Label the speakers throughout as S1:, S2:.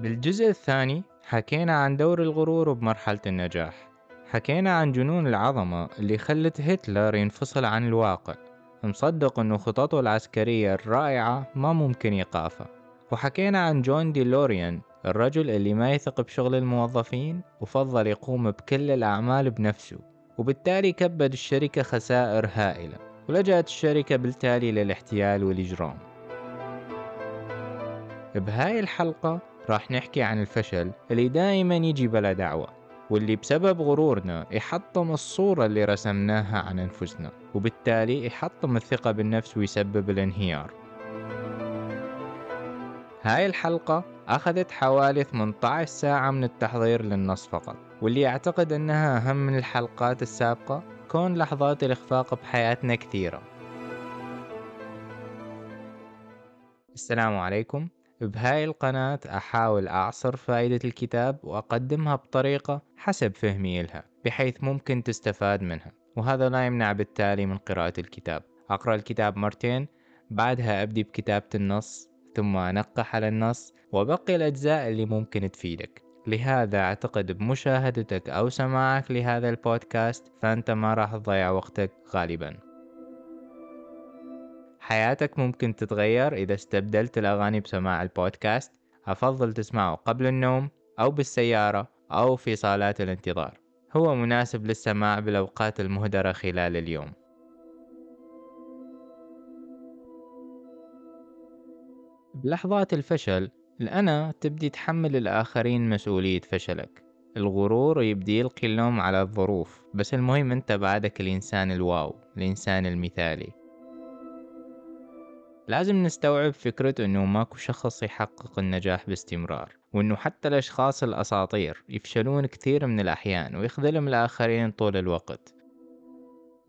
S1: بالجزء الثاني حكينا عن دور الغرور بمرحلة النجاح. حكينا عن جنون العظمة اللي خلت هتلر ينفصل عن الواقع مصدق إنه خططه العسكرية الرائعة ما ممكن يقافها. وحكينا عن جون دي لوريان الرجل اللي ما يثق بشغل الموظفين وفضل يقوم بكل الأعمال بنفسه وبالتالي كبد الشركة خسائر هائلة ولجأت الشركة بالتالي للاحتيال والإجرام. بهاي الحلقة راح نحكي عن الفشل اللي دائما يجي بلا دعوة واللي بسبب غرورنا يحطم الصورة اللي رسمناها عن أنفسنا وبالتالي يحطم الثقة بالنفس ويسبب الانهيار. هاي الحلقة أخذت حوالي 18 ساعة من التحضير للنص فقط واللي أعتقد أنها أهم من الحلقات السابقة كون لحظات الإخفاق بحياتنا كثيرة. السلام عليكم. بهاي القناة أحاول أعصر فائدة الكتاب وأقدمها بطريقة حسب فهمي إلها بحيث ممكن تستفاد منها. وهذا لا يمنع بالتالي من قراءة الكتاب. أقرأ الكتاب مرتين بعدها أبدي بكتابة النص ثم أنقح على النص وبقي الأجزاء اللي ممكن تفيدك. لهذا أعتقد بمشاهدتك أو سماعك لهذا البودكاست فأنت ما راح تضيع وقتك غالبا. حياتك ممكن تتغير إذا استبدلت الأغاني بسماع البودكاست أفضل تسمعه قبل النوم أو بالسيارة أو في صالات الانتظار. هو مناسب للسماع بالأوقات المهدرة خلال اليوم. بلحظات الفشل الأنا تبدي تحمل الآخرين مسؤولية فشلك. الغرور يبدي يلقي اللوم على الظروف بس المهم أنت بعدك الإنسان الواو الإنسان المثالي. لازم نستوعب فكرة إنه ماكو شخص يحقق النجاح باستمرار وإنه حتى الأشخاص الأساطير يفشلون كثير من الأحيان ويخذلهم الآخرين طول الوقت.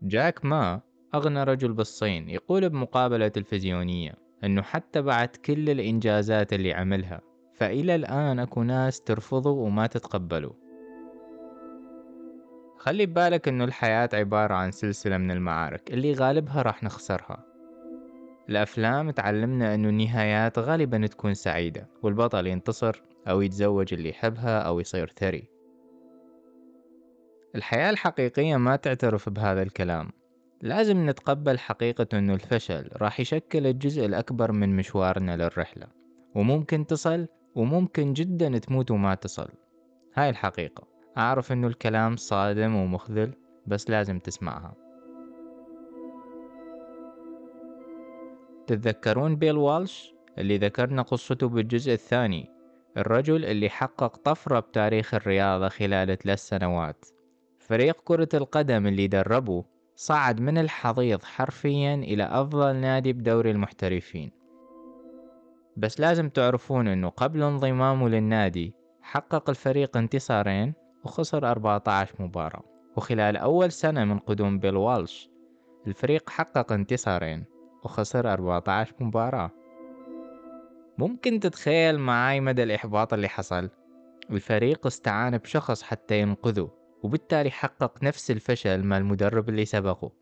S1: جاك ما أغنى رجل بالصين يقول بمقابلة تلفزيونية إنه حتى بعد كل الإنجازات اللي عملها فإلى الآن أكو ناس ترفضه وما تتقبله. خلي ببالك إنه الحياة عبارة عن سلسلة من المعارك اللي غالبها راح نخسرها. الأفلام تعلمنا انه النهايات غالبا تكون سعيدة والبطل ينتصر أو يتزوج اللي يحبها أو يصير ثري. الحياة الحقيقية ما تعترف بهذا الكلام. لازم نتقبل حقيقة إنه الفشل راح يشكل الجزء الأكبر من مشوارنا للرحلة وممكن تصل وممكن جدا تموت وما تصل. هاي الحقيقة. أعرف إنه الكلام صادم ومخذل بس لازم تسمعها. تتذكرون بيل والش اللي ذكرنا قصته بالجزء الثاني الرجل اللي حقق طفرة بتاريخ الرياضة خلال ثلاث سنوات. فريق كرة القدم اللي دربه صعد من الحضيض حرفيا إلى أفضل نادي بدوري المحترفين. بس لازم تعرفون أنه قبل انضمامه للنادي حقق الفريق انتصارين وخسر 14 مباراة. وخلال أول سنة من قدوم بيل والش الفريق حقق انتصارين. وخسر 14 مباراة. ممكن تتخيل معاي مدى الإحباط اللي حصل. الفريق استعان بشخص حتى ينقذه وبالتالي حقق نفس الفشل مع المدرب اللي سبقه.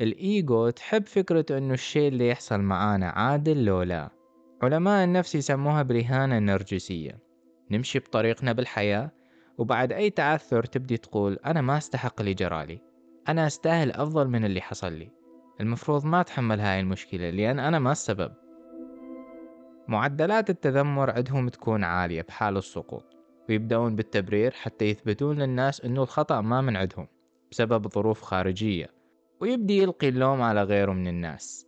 S1: الإيجو تحب فكرة أنه الشيء اللي يحصل معانا عادل لو لا. علماء النفس يسموها برهانة نرجسية. نمشي بطريقنا بالحياة وبعد أي تعثر تبدي تقول أنا ما أستحق اللي جرالي أنا أستاهل أفضل من اللي حصل لي. المفروض ما أتحمل هاي المشكلة لأن أنا ما السبب. معدلات التذمر عندهم تكون عالية بحال السقوط. ويبدأون بالتبرير حتى يثبتون للناس أنه الخطأ ما من عندهم بسبب ظروف خارجية ويبدي يلقي اللوم على غيره من الناس.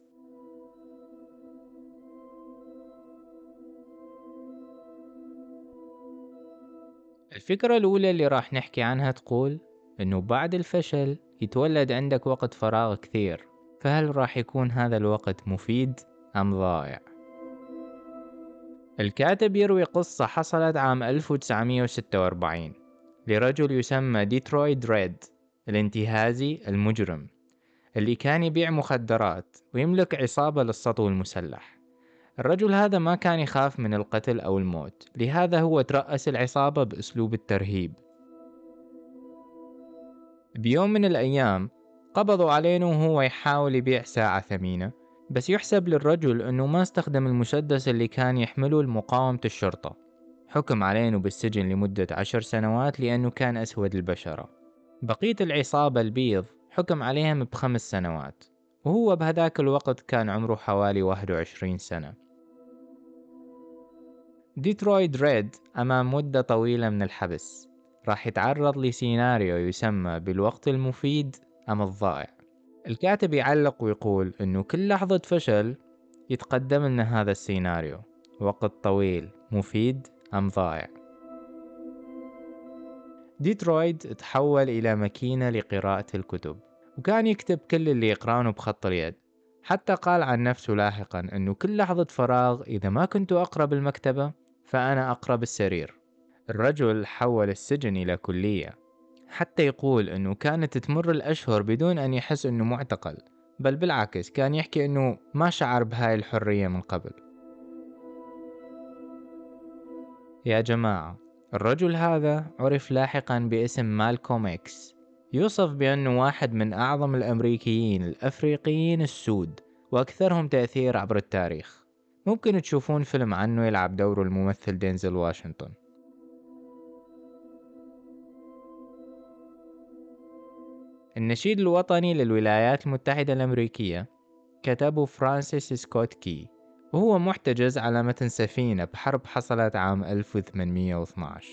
S1: الفكرة الأولى اللي راح نحكي عنها تقول أنه بعد الفشل يتولد عندك وقت فراغ كثير فهل راح يكون هذا الوقت مفيد أم ضائع؟ الكاتب يروي قصة حصلت عام 1946 لرجل يسمى ديترويت ريد الانتهازي المجرم اللي كان يبيع مخدرات ويملك عصابة للسطو المسلح الرجل هذا ما كان يخاف من القتل أو الموت لهذا هو ترأس العصابة بأسلوب الترهيب بيوم من الأيام قبضوا عليه وهو يحاول يبيع ساعة ثمينة بس يحسب للرجل أنه ما استخدم المسدس اللي كان يحمله لمقاومة الشرطة. حكم عليه بالسجن لمدة عشر سنوات لأنه كان أسود البشرة. بقية العصابة البيض حكم عليهم بخمس سنوات وهو بهذاك الوقت كان عمره حوالي 21 سنة. ديترويت ريد أمام مدة طويلة من الحبس. راح يتعرض لسيناريو يسمى بالوقت المفيد أم الضائع. الكاتب يعلق ويقول إنه كل لحظة فشل يتقدم لنا هذا السيناريو. وقت طويل مفيد أم ضائع. ديترويت تحول إلى ماكينة لقراءة الكتب وكان يكتب كل اللي يقرانه بخط اليد. حتى قال عن نفسه لاحقا أنه كل لحظة فراغ إذا ما كنت أقرأ بالمكتبة فأنا أقرأ بالسرير. الرجل حول السجن إلى كلية حتى يقول أنه كانت تمر الأشهر بدون أن يحس أنه معتقل بل بالعكس كان يحكي أنه ما شعر بهاي الحرية من قبل. يا جماعة الرجل هذا عرف لاحقا باسم مالكوم إكس يوصف بأنه واحد من أعظم الأمريكيين الأفريقيين السود وأكثرهم تأثير عبر التاريخ. ممكن تشوفون فيلم عنه يلعب دور الممثل دينزل واشنطن. النشيد الوطني للولايات المتحدة الأمريكية كتبه فرانسيس سكوت كي وهو محتجز على متن سفينة بحرب حصلت عام 1812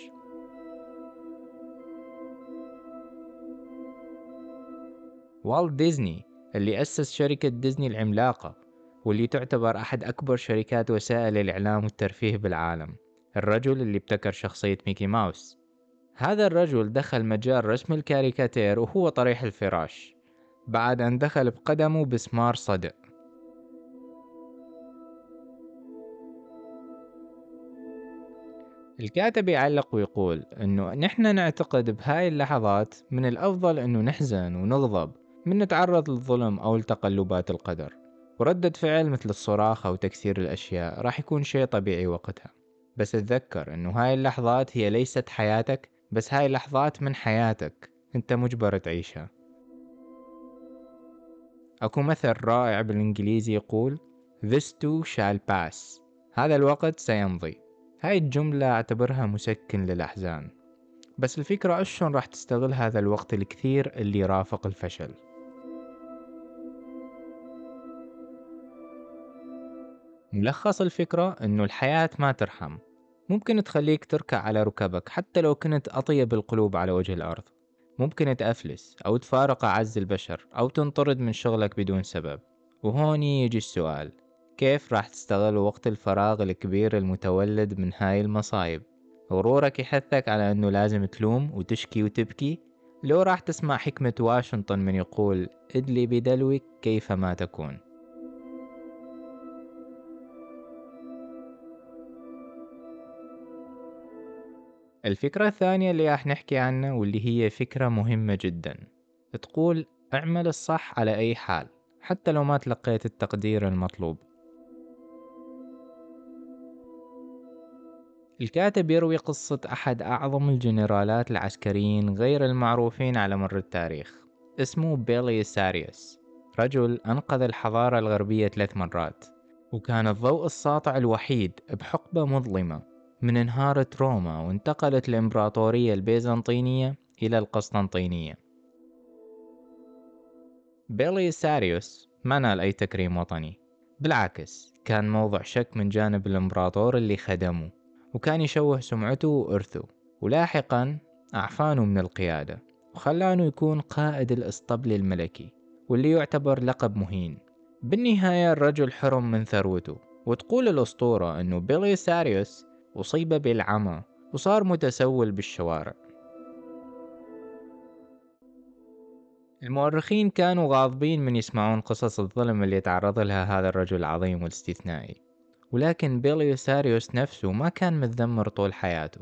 S1: والت ديزني اللي أسس شركة ديزني العملاقة واللي تعتبر أحد أكبر شركات وسائل الإعلام والترفيه بالعالم. الرجل اللي ابتكر شخصية ميكي ماوس. هذا الرجل دخل مجال رسم الكاريكاتير وهو طريح الفراش بعد أن دخل بقدمه بسمار صدئ الكاتب يعلق ويقول إنه نحن نعتقد بهاي اللحظات من الأفضل إنه نحزن ونغضب من نتعرض للظلم أو لتقلبات القدر. وردة فعل مثل الصراخ أو تكسير الأشياء راح يكون شيء طبيعي وقتها. بس تذكر إنه هاي اللحظات هي ليست حياتك بس هاي لحظات من حياتك انت مجبر تعيشها. اكو مثل رائع بالانجليزي يقول This too shall pass. هذا الوقت سيمضي. هاي الجملة أعتبرها مسكن للأحزان. بس الفكرة أشون راح تستغل هذا الوقت الكثير اللي رافق الفشل. ملخص الفكرة إنه الحياة ما ترحم. ممكن تخليك تركع على ركبك حتى لو كنت أطيب القلوب على وجه الأرض. ممكن تأفلس أو تفارق أعز البشر أو تنطرد من شغلك بدون سبب. وهوني يجي السؤال كيف راح تستغل وقت الفراغ الكبير المتولد من هاي المصايب؟ غرورك يحثك على أنه لازم تلوم وتشكي وتبكي؟ لو راح تسمع حكمة واشنطن من يقول ادلي بدلوك كيفما تكون. الفكرة الثانية اللي راح نحكي عنها واللي هي فكرة مهمة جدا. تقول اعمل الصح على أي حال حتى لو ما تلقيت التقدير المطلوب. الكاتب يروي قصة أحد أعظم الجنرالات العسكريين غير المعروفين على مر التاريخ اسمه بيلي ساريوس. رجل أنقذ الحضارة الغربية ثلاث مرات وكان الضوء الساطع الوحيد بحقبة مظلمة. من انهارة روما وانتقلت الإمبراطورية البيزنطينية إلى القسطنطينية. بيلي ساريوس ما نال أي تكريم وطني. بالعكس كان موضع شك من جانب الإمبراطور اللي خدمه وكان يشوه سمعته وإرثه. ولاحقا أعفانه من القيادة وخلانه يكون قائد الإسطبل الملكي واللي يعتبر لقب مهين. بالنهاية الرجل حرم من ثروته وتقول الأسطورة أنه بيلي ساريوس أصيب بالعمى وصار متسول بالشوارع. المؤرخين كانوا غاضبين من يسمعون قصص الظلم اللي تعرض لها هذا الرجل العظيم والاستثنائي ولكن بيلي ساريوس نفسه ما كان متذمر طول حياته.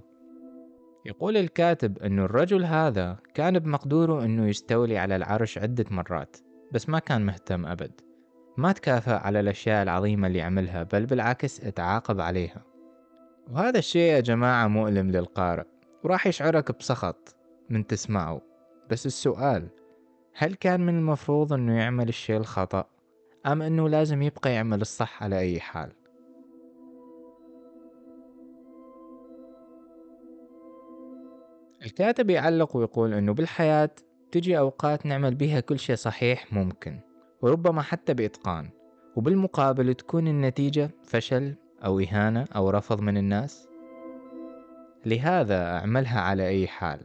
S1: يقول الكاتب أنه الرجل هذا كان بمقدوره أنه يستولي على العرش عدة مرات بس ما كان مهتم أبد. ما تكافأ على الأشياء العظيمة اللي عملها بل بالعكس اتعاقب عليها. وهذا الشيء يا جماعة مؤلم للقارئ وراح يشعرك بسخط من تسمعه. بس السؤال هل كان من المفروض أنه يعمل الشيء الخطأ أم أنه لازم يبقى يعمل الصح على أي حال؟ الكاتب يعلق ويقول أنه بالحياة تجي أوقات نعمل بها كل شيء صحيح ممكن وربما حتى بإتقان وبالمقابل تكون النتيجة فشل أو إهانة أو رفض من الناس؟ لهذا أعملها على أي حال.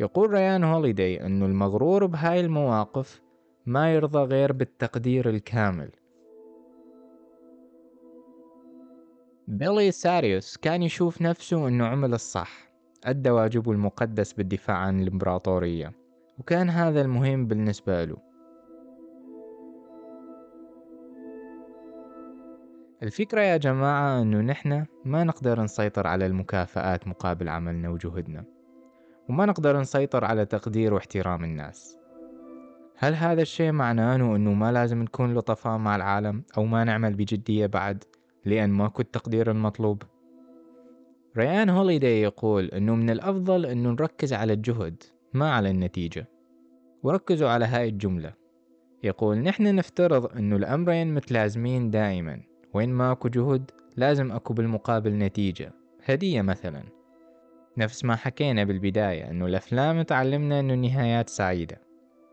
S1: يقول ريان هوليدي أنه المغرور بهاي المواقف ما يرضى غير بالتقدير الكامل. بيلي ساريوس كان يشوف نفسه أنه عمل الصح أدى واجبه المقدس بالدفاع عن الإمبراطورية وكان هذا المهم بالنسبة له. الفكرة يا جماعة أنه نحن ما نقدر نسيطر على المكافآت مقابل عملنا وجهدنا وما نقدر نسيطر على تقدير واحترام الناس. هل هذا الشيء معناه أنه ما لازم نكون لطفاء مع العالم أو ما نعمل بجدية بعد لأن ماكو التقدير المطلوب؟ ريان هوليدي يقول أنه من الأفضل أنه نركز على الجهد ما على النتيجة. وركزوا على هاي الجملة. يقول نحن نفترض أنه الأمرين متلازمين دائما. وين ما أكو جهد لازم أكو بالمقابل نتيجة. هدية مثلا. نفس ما حكينا بالبداية أنه الأفلام تعلمنا أنه النهايات سعيدة.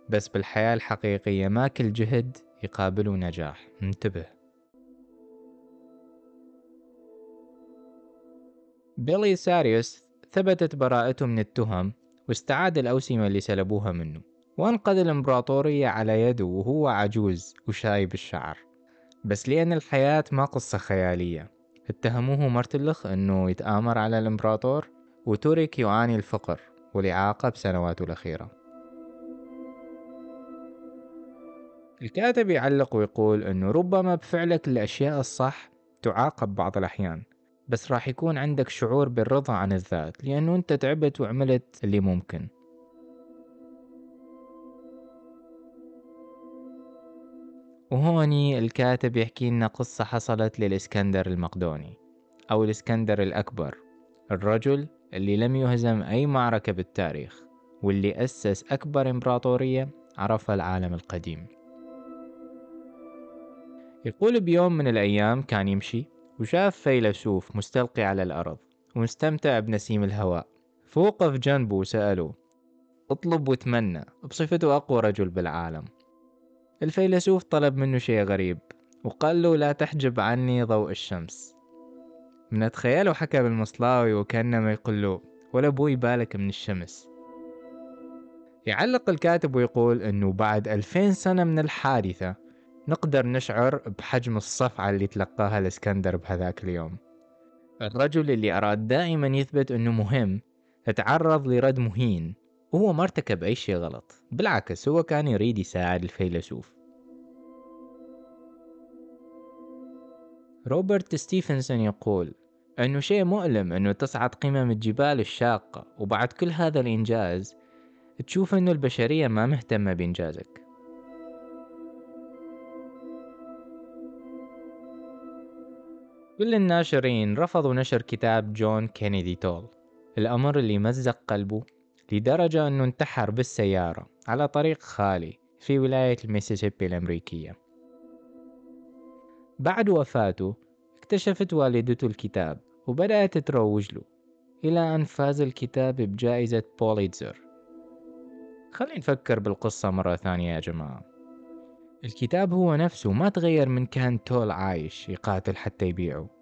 S1: بس بالحياة الحقيقية ما كل جهد يقابله نجاح. انتبه. بيلي ساريوس ثبتت براءته من التهم واستعاد الأوسمة اللي سلبوها منه. وأنقذ الإمبراطورية على يده وهو عجوز وشايب الشعر. بس لأن الحياة ما قصة خيالية. اتهموه مرتلخ أنه يتآمر على الإمبراطور وترك يعاني الفقر والإعاقة بسنواته الأخيرة. الكاتب يعلق ويقول أنه ربما بفعلك الأشياء الصح تعاقب بعض الأحيان بس راح يكون عندك شعور بالرضا عن الذات لأنه أنت تعبت وعملت اللي ممكن. وهوني الكاتب يحكي لنا قصة حصلت للإسكندر المقدوني أو الإسكندر الأكبر الرجل اللي لم يهزم أي معركة بالتاريخ واللي أسس أكبر إمبراطورية عرفها العالم القديم. يقول بيوم من الأيام كان يمشي وشاف فيلسوف مستلقي على الأرض ومستمتع بنسيم الهواء. فوقف جنبه وسأله اطلب وتمنى بصفته أقوى رجل بالعالم. الفيلسوف طلب منه شيء غريب وقال له لا تحجب عني ضوء الشمس. من أتخيله حكى بالمصلاوي وكأنما يقول له ولا بوي بالك من الشمس. يعلق الكاتب ويقول أنه بعد ألفين سنة من الحادثة نقدر نشعر بحجم الصفعة اللي تلقاها الإسكندر بهذاك اليوم. الرجل اللي أراد دائما يثبت أنه مهم تعرض لرد مهين. وهو ما ارتكب أي شيء غلط بالعكس هو كان يريد يساعد الفيلسوف. روبرت ستيفنسون يقول أنه شيء مؤلم أنه تصعد قمم الجبال الشاقة وبعد كل هذا الإنجاز تشوف أنه البشرية ما مهتمة بإنجازك. كل الناشرين رفضوا نشر كتاب جون كينيدي تول الأمر اللي مزق قلبه لدرجة أنه انتحر بالسيارة على طريق خالي في ولاية الميسيسيبي الأمريكية. بعد وفاته اكتشفت والدته الكتاب وبدأت تروج له إلى أن فاز الكتاب بجائزة بوليتزر. خلينا نفكر بالقصة مرة ثانية يا جماعة. الكتاب هو نفسه ما تغير من كان تول عايش يقاتل حتى يبيعه.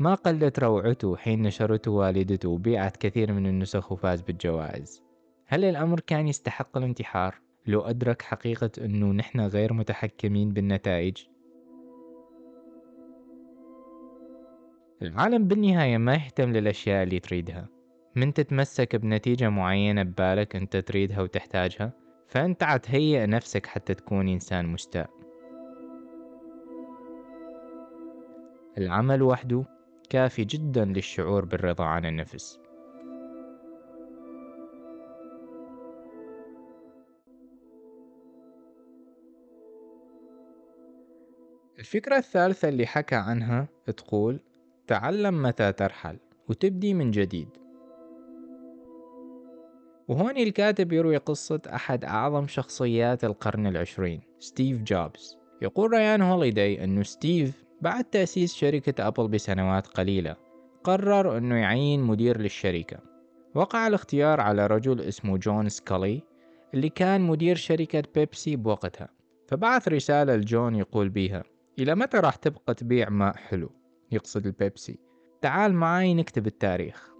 S1: ما قلت روعته حين نشرته والدته وبيعت كثير من النسخ وفاز بالجوائز. هل الأمر كان يستحق الانتحار؟ لو أدرك حقيقة أنه نحن غير متحكمين بالنتائج؟ العالم بالنهاية ما يهتم للأشياء اللي تريدها. من تتمسك بنتيجة معينة ببالك أنت تريدها وتحتاجها فأنت عتهيئ نفسك حتى تكون إنسان مستاء. العمل وحده كافي جدا للشعور بالرضا عن النفس. الفكرة الثالثة اللي حكى عنها تقول تعلم متى ترحل وتبدي من جديد. وهون الكاتب يروي قصة أحد أعظم شخصيات القرن العشرين ستيف جوبز. يقول ريان هوليداي أنه ستيف بعد تأسيس شركة أبل بسنوات قليلة قرر أنه يعين مدير للشركة. وقع الاختيار على رجل اسمه جون سكالي اللي كان مدير شركة بيبسي بوقتها. فبعث رسالة لجون يقول بيها إلى متى راح تبقى تبيع ماء حلو؟ يقصد البيبسي. تعال معاي نكتب التاريخ.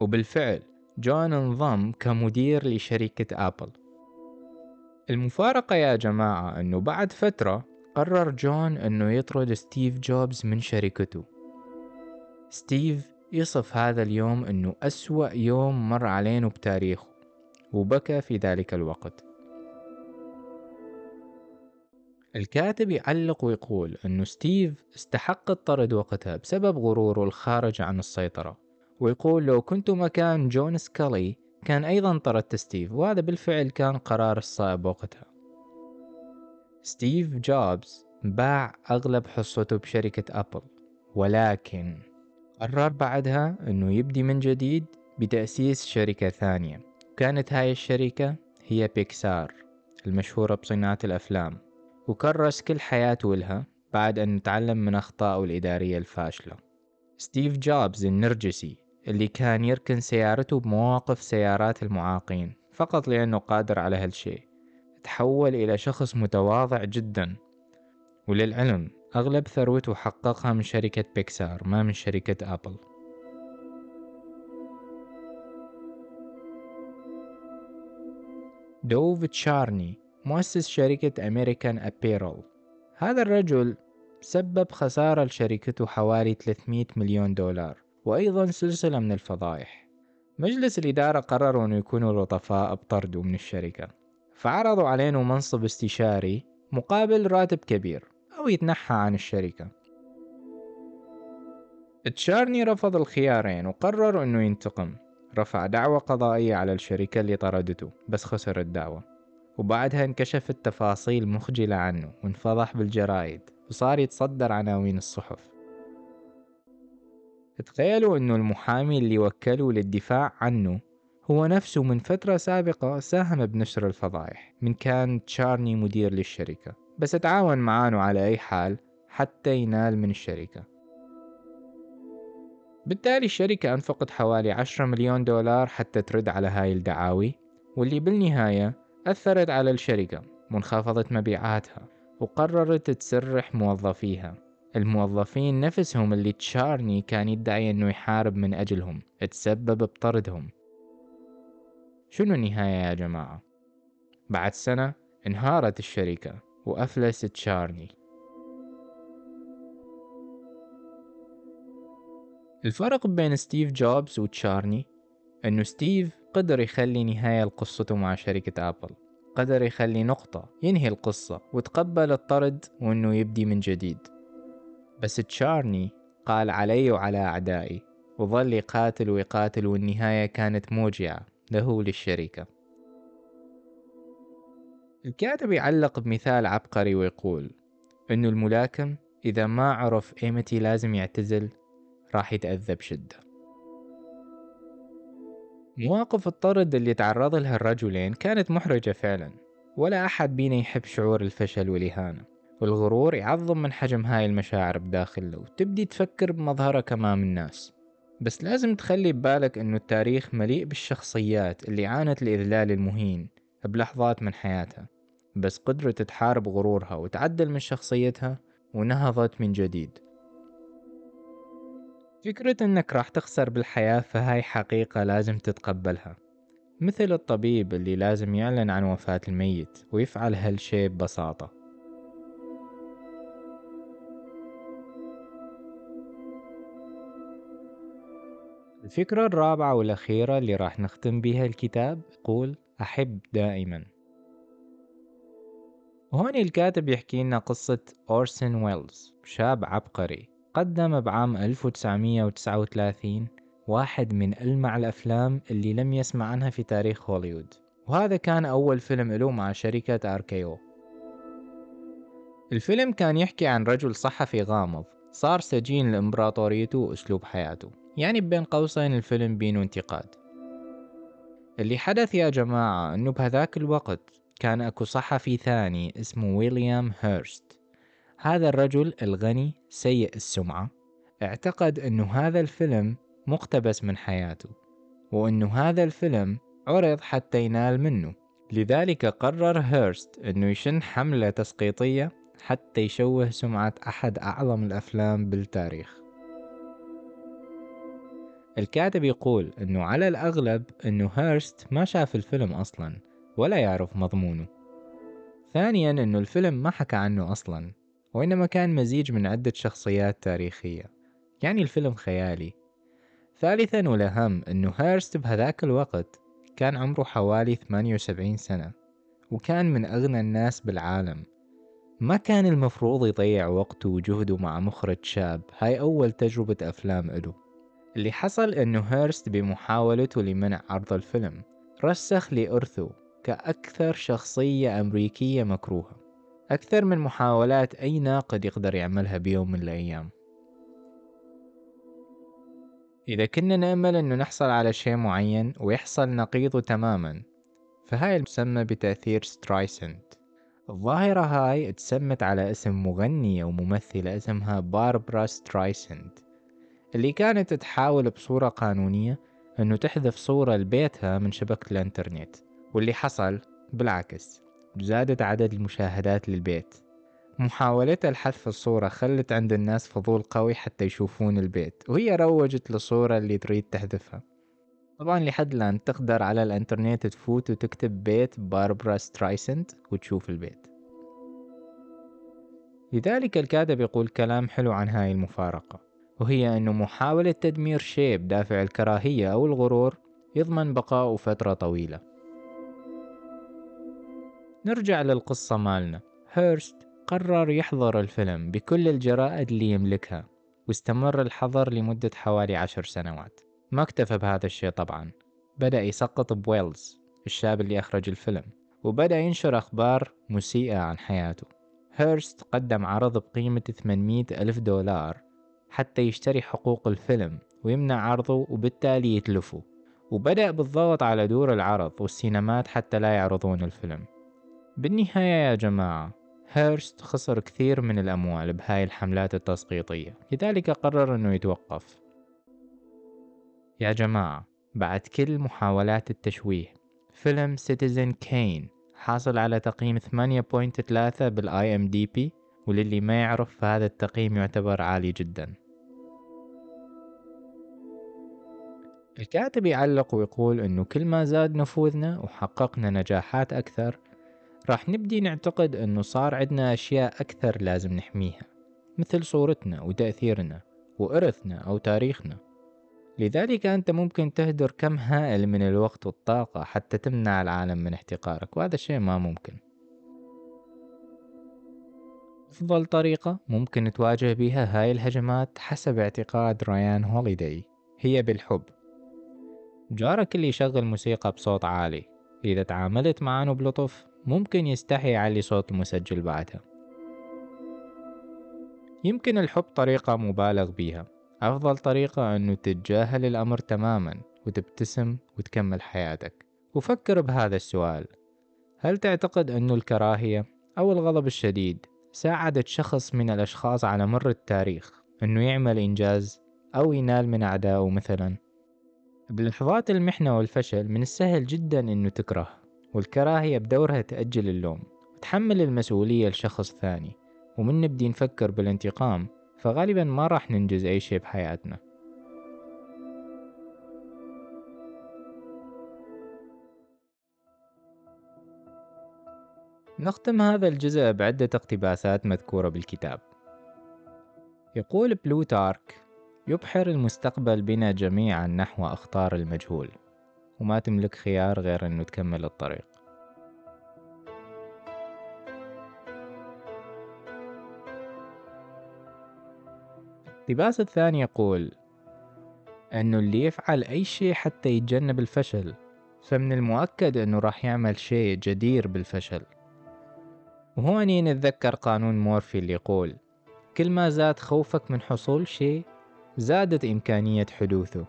S1: وبالفعل جون انضم كمدير لشركة أبل. المفارقة يا جماعة أنه بعد فترة قرر جون أنه يطرد ستيف جوبز من شركته. ستيف يصف هذا اليوم أنه أسوأ يوم مر علينا بتاريخه وبكى في ذلك الوقت. الكاتب يعلق ويقول أنه ستيف استحق الطرد وقتها بسبب غروره الخارج عن السيطرة ويقول لو كنت مكان جون سكالي كان أيضا طردت ستيف وهذا بالفعل كان قرار الصائب وقتها. ستيف جوبز باع أغلب حصته بشركة أبل ولكن قرر بعدها أنه يبدي من جديد بتأسيس شركة ثانية. كانت هاي الشركة هي بيكسار المشهورة بصناعة الأفلام وكرس كل حياته لها بعد أن تعلم من أخطائه الإدارية الفاشلة. ستيف جوبز النرجسي اللي كان يركن سيارته بمواقف سيارات المعاقين فقط لأنه قادر على هالشيء. تحول إلى شخص متواضع جدا. وللعلم أغلب ثروته حققها من شركة بيكسار ما من شركة أبل. دوف تشارني مؤسس شركة أمريكان أبيرل هذا الرجل سبب خسارة لشركته حوالي 300 مليون دولار وأيضا سلسلة من الفضائح. مجلس الإدارة قرروا أن يكونوا لطفاء بطرده من الشركة. فعرضوا علينا منصب استشاري مقابل راتب كبير أو يتنحى عن الشركة. تشارني رفض الخيارين وقرر أنه ينتقم. رفع دعوة قضائية على الشركة اللي طردته بس خسر الدعوة. وبعدها انكشفت تفاصيل مخجلة عنه وانفضح بالجرايد وصار يتصدر عناوين الصحف. تخيلوا إنه المحامي اللي وكله للدفاع عنه هو نفسه من فترة سابقة ساهم بنشر الفضائح من كان تشارني مدير للشركة بس تعاون معانه على أي حال حتى ينال من الشركة. بالتالي الشركة أنفقت حوالي عشرة مليون دولار حتى ترد على هاي الدعاوي واللي بالنهاية أثرت على الشركة وانخفضت مبيعاتها وقررت تسرح موظفيها. الموظفين نفسهم اللي تشارني كان يدعي إنه يحارب من أجلهم تسبب بطردهم. شنو النهاية يا جماعة؟ بعد سنة انهارت الشركة وأفلس تشارني الفرق بين ستيف جوبز وتشارني إنه ستيف قدر يخلي نهاية لقصته مع شركة آبل. قدر يخلي نقطة ينهي القصة وتقبل الطرد وإنه يبدي من جديد. بس تشارني قال علي وعلى أعدائي وظل يقاتل ويقاتل والنهاية كانت موجعة. له وللشركة الكاتب يعلق بمثال عبقري ويقول إنه الملاكم إذا ما عرف إيمتي لازم يعتزل راح يتأذى بشدة مواقف الطرد اللي تعرض لها الرجلين كانت محرجة فعلا ولا أحد بينا يحب شعور الفشل والإهانة. والغرور يعظم من حجم هاي المشاعر بداخله وتبدي تفكر بمظهرك أمام الناس بس لازم تخلي ببالك أنه التاريخ مليء بالشخصيات اللي عانت الإذلال المهين بلحظات من حياتها. بس قدرت تحارب غرورها وتعدل من شخصيتها ونهضت من جديد. فكرة إنك راح تخسر بالحياة فهاي حقيقة لازم تتقبلها. مثل الطبيب اللي لازم يعلن عن وفاة الميت ويفعل هالشي ببساطة. الفكرة الرابعة والأخيرة اللي راح نختم بها الكتاب يقول أحب دائما. وهون الكاتب يحكي لنا قصة أورسن ويلز شاب عبقري قدم بعام 1939 واحد من ألمع الأفلام اللي لم يسمع عنها في تاريخ هوليوود. وهذا كان أول فيلم له مع شركة أركيو الفيلم كان يحكي عن رجل صحفي غامض صار سجين لإمبراطوريته وأسلوب حياته. يعني بين قوسين الفيلم بينه انتقاد. اللي حدث يا جماعة إنه بهذاك الوقت كان أكو صحفي ثاني اسمه ويليام هيرست. هذا الرجل الغني سيء السمعة اعتقد أنه هذا الفيلم مقتبس من حياته وأنه هذا الفيلم عرض حتى ينال منه. لذلك قرر هيرست أنه يشن حملة تسقيطية حتى يشوه سمعة أحد أعظم الأفلام بالتاريخ. الكاتب يقول أنه على الأغلب أنه هيرست ما شاف الفيلم أصلا ولا يعرف مضمونه. ثانيا أنه الفيلم ما حكى عنه أصلا وإنما كان مزيج من عدة شخصيات تاريخية يعني الفيلم خيالي. ثالثا والأهم أنه هيرست بهذاك الوقت كان عمره حوالي 78 سنة وكان من أغنى الناس بالعالم. ما كان المفروض يضيع وقته وجهده مع مخرج شاب هاي أول تجربة أفلام إله. اللي حصل أنه هيرست بمحاولته لمنع عرض الفيلم رسخ لإرثه كأكثر شخصية أمريكية مكروهة. أكثر من محاولات أي ناقد يقدر يعملها بيوم من الأيام. إذا كنا نأمل أنه نحصل على شيء معين ويحصل نقيضه تماما فهاي المسمى بتأثير سترايسنت. الظاهرة هاي تسمت على اسم مغنية وممثلة اسمها باربرا سترايسنت. اللي كانت تحاول بصورة قانونية أنه تحذف صورة لبيتها من شبكة الإنترنت واللي حصل بالعكس زادت عدد المشاهدات للبيت. محاولتها لحذف الصورة خلت عند الناس فضول قوي حتى يشوفون البيت وهي روجت للصورة اللي تريد تحذفها. طبعا لحد الآن تقدر على الإنترنت تفوت وتكتب بيت باربرا سترايسنت وتشوف البيت. لذلك الكاتب يقول كلام حلو عن هاي المفارقة. وهي أنه محاولة تدمير شيء بدافع الكراهية أو الغرور يضمن بقاؤه فترة طويلة. نرجع للقصة مالنا. هيرست قرر يحضر الفيلم بكل الجرائد اللي يملكها واستمر الحظر لمدة حوالي عشر سنوات. ما اكتفى بهذا الشيء طبعا. بدأ يسقط بويلز الشاب اللي أخرج الفيلم وبدأ ينشر أخبار مسيئة عن حياته. هيرست قدم عرض بقيمة 800 ألف دولار حتى يشتري حقوق الفيلم ويمنع عرضه وبالتالي يتلفه. وبدأ بالضغط على دور العرض والسينمات حتى لا يعرضون الفيلم. بالنهاية يا جماعة هيرست خسر كثير من الأموال بهاي الحملات التسقيطية. لذلك قرر أنه يتوقف. يا جماعة بعد كل محاولات التشويه فيلم Citizen Kane حاصل على تقييم 8.3 بال IMDb وللي ما يعرف فهذا التقييم يعتبر عالي جدا. الكاتب يعلق ويقول إنه كل ما زاد نفوذنا وحققنا نجاحات أكثر راح نبدي نعتقد إنه صار عندنا أشياء أكثر لازم نحميها مثل صورتنا وتأثيرنا وإرثنا أو تاريخنا. لذلك أنت ممكن تهدر كم هائل من الوقت والطاقة حتى تمنع العالم من احتقارك وهذا شيء ما ممكن. أفضل طريقة ممكن تواجه بها هاي الهجمات حسب اعتقاد ريان هوليداي هي بالحب. جارك اللي يشغل موسيقى بصوت عالي. إذا تعاملت معه بلطف ممكن يستحي يعلي صوت المسجل بعدها. يمكن الحب طريقة مبالغ بيها. أفضل طريقة أنه تتجاهل الأمر تماما وتبتسم وتكمل حياتك. وفكر بهذا السؤال. هل تعتقد أنه الكراهية أو الغضب الشديد ساعدت شخص من الأشخاص على مر التاريخ أنه يعمل إنجاز أو ينال من أعدائه مثلا؟ بلحظات المحنة والفشل من السهل جدا أنه تكره والكراهية بدورها تأجل اللوم وتحمل المسؤولية لشخص ثاني. ومن نبدي نفكر بالانتقام فغالبا ما راح ننجز أي شيء بحياتنا. نختم هذا الجزء بعدة اقتباسات مذكورة بالكتاب. يقول بلوتارك يبحر المستقبل بنا جميعا نحو أخطار المجهول وما تملك خيار غير أنه تكمل الطريق. الاقتباس الثاني يقول أنه اللي يفعل أي شيء حتى يتجنب الفشل فمن المؤكد أنه راح يعمل شيء جدير بالفشل. وهون نتذكر قانون مورفي اللي يقول كل ما زاد خوفك من حصول شيء زادت إمكانية حدوثه.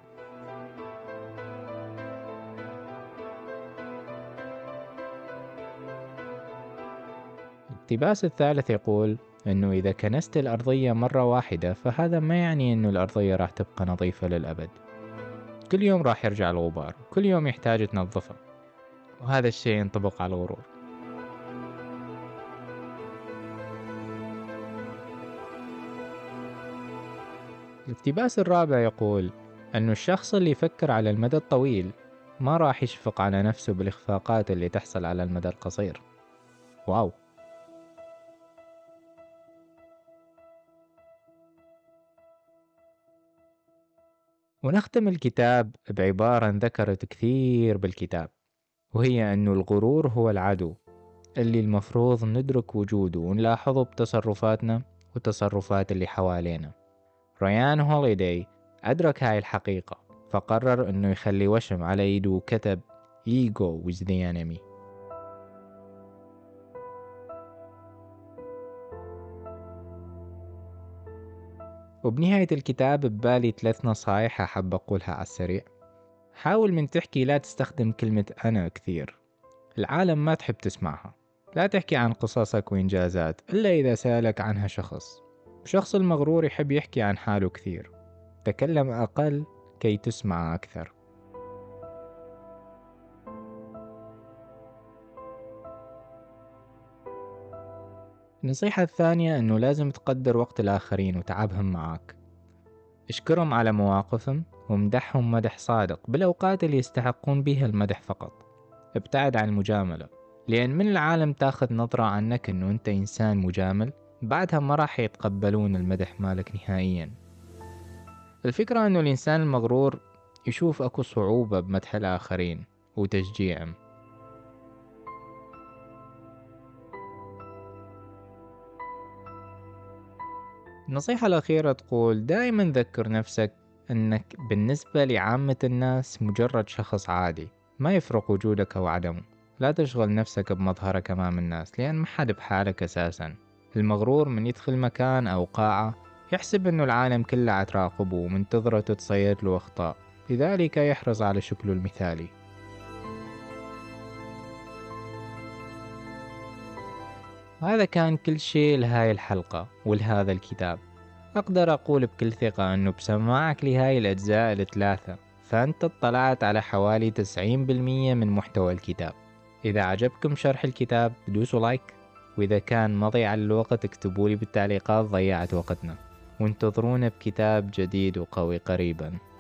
S1: الاقتباس الثالث يقول أنه إذا كنست الأرضية مرة واحدة فهذا ما يعني أنه الأرضية راح تبقى نظيفة للأبد. كل يوم راح يرجع الغبار كل يوم يحتاج تنظفه. وهذا الشيء ينطبق على الغرور. الاقتباس الرابع يقول أن الشخص اللي يفكر على المدى الطويل ما راح يشفق على نفسه بالإخفاقات اللي تحصل على المدى القصير. واو. ونختم الكتاب بعبارة ذكرت كثير بالكتاب وهي أنه الغرور هو العدو اللي المفروض ندرك وجوده ونلاحظه بتصرفاتنا وتصرفات اللي حوالينا. ريان هوليداي أدرك هاي الحقيقة فقرر أنه يخلي وشم على ايده وكتب Ego with the enemy وبنهاية الكتاب ببالي ثلاث نصايح أحب أقولها على السريع. حاول من تحكي لا تستخدم كلمة أنا كثير. العالم ما تحب تسمعها. لا تحكي عن قصصك وإنجازات إلا إذا سألك عنها شخص. الشخص المغرور يحب يحكي عن حاله كثير. تكلم أقل كي تسمع أكثر. النصيحة الثانية أنه لازم تقدر وقت الآخرين وتعبهم معاك اشكرهم على مواقفهم ومدحهم مدح صادق بالأوقات اللي يستحقون بها المدح فقط. ابتعد عن المجاملة لأن من العالم تاخذ نظرة عنك أنه أنت إنسان مجامل بعدها ما راح يتقبلون المدح مالك نهائيا. الفكرة أنه الإنسان المغرور يشوف أكو صعوبة بمدح الآخرين وتشجيعهم. النصيحة الأخيرة تقول دائما ذكر نفسك أنك بالنسبة لعامة الناس مجرد شخص عادي ما يفرق وجودك أو عدمه. لا تشغل نفسك بمظهرك أمام الناس لأن ما حد بحالك أساسا. المغرور من يدخل مكان أو قاعة يحسب أنه العالم كله عتراقبه ومنتظرة تتصيد له أخطاء. لذلك يحرص على شكله المثالي. وهذا كان كل شيء لهاي الحلقة ولهذا الكتاب. أقدر أقول بكل ثقة أنه بسماعك لهاي الأجزاء الثلاثة فأنت اطلعت على حوالي 90% من محتوى الكتاب. إذا عجبكم شرح الكتاب دوسوا لايك. وإذا كان مضيع الوقت اكتبولي بالتعليقات ضيعت وقتنا. وانتظرونا بكتاب جديد وقوي قريباً.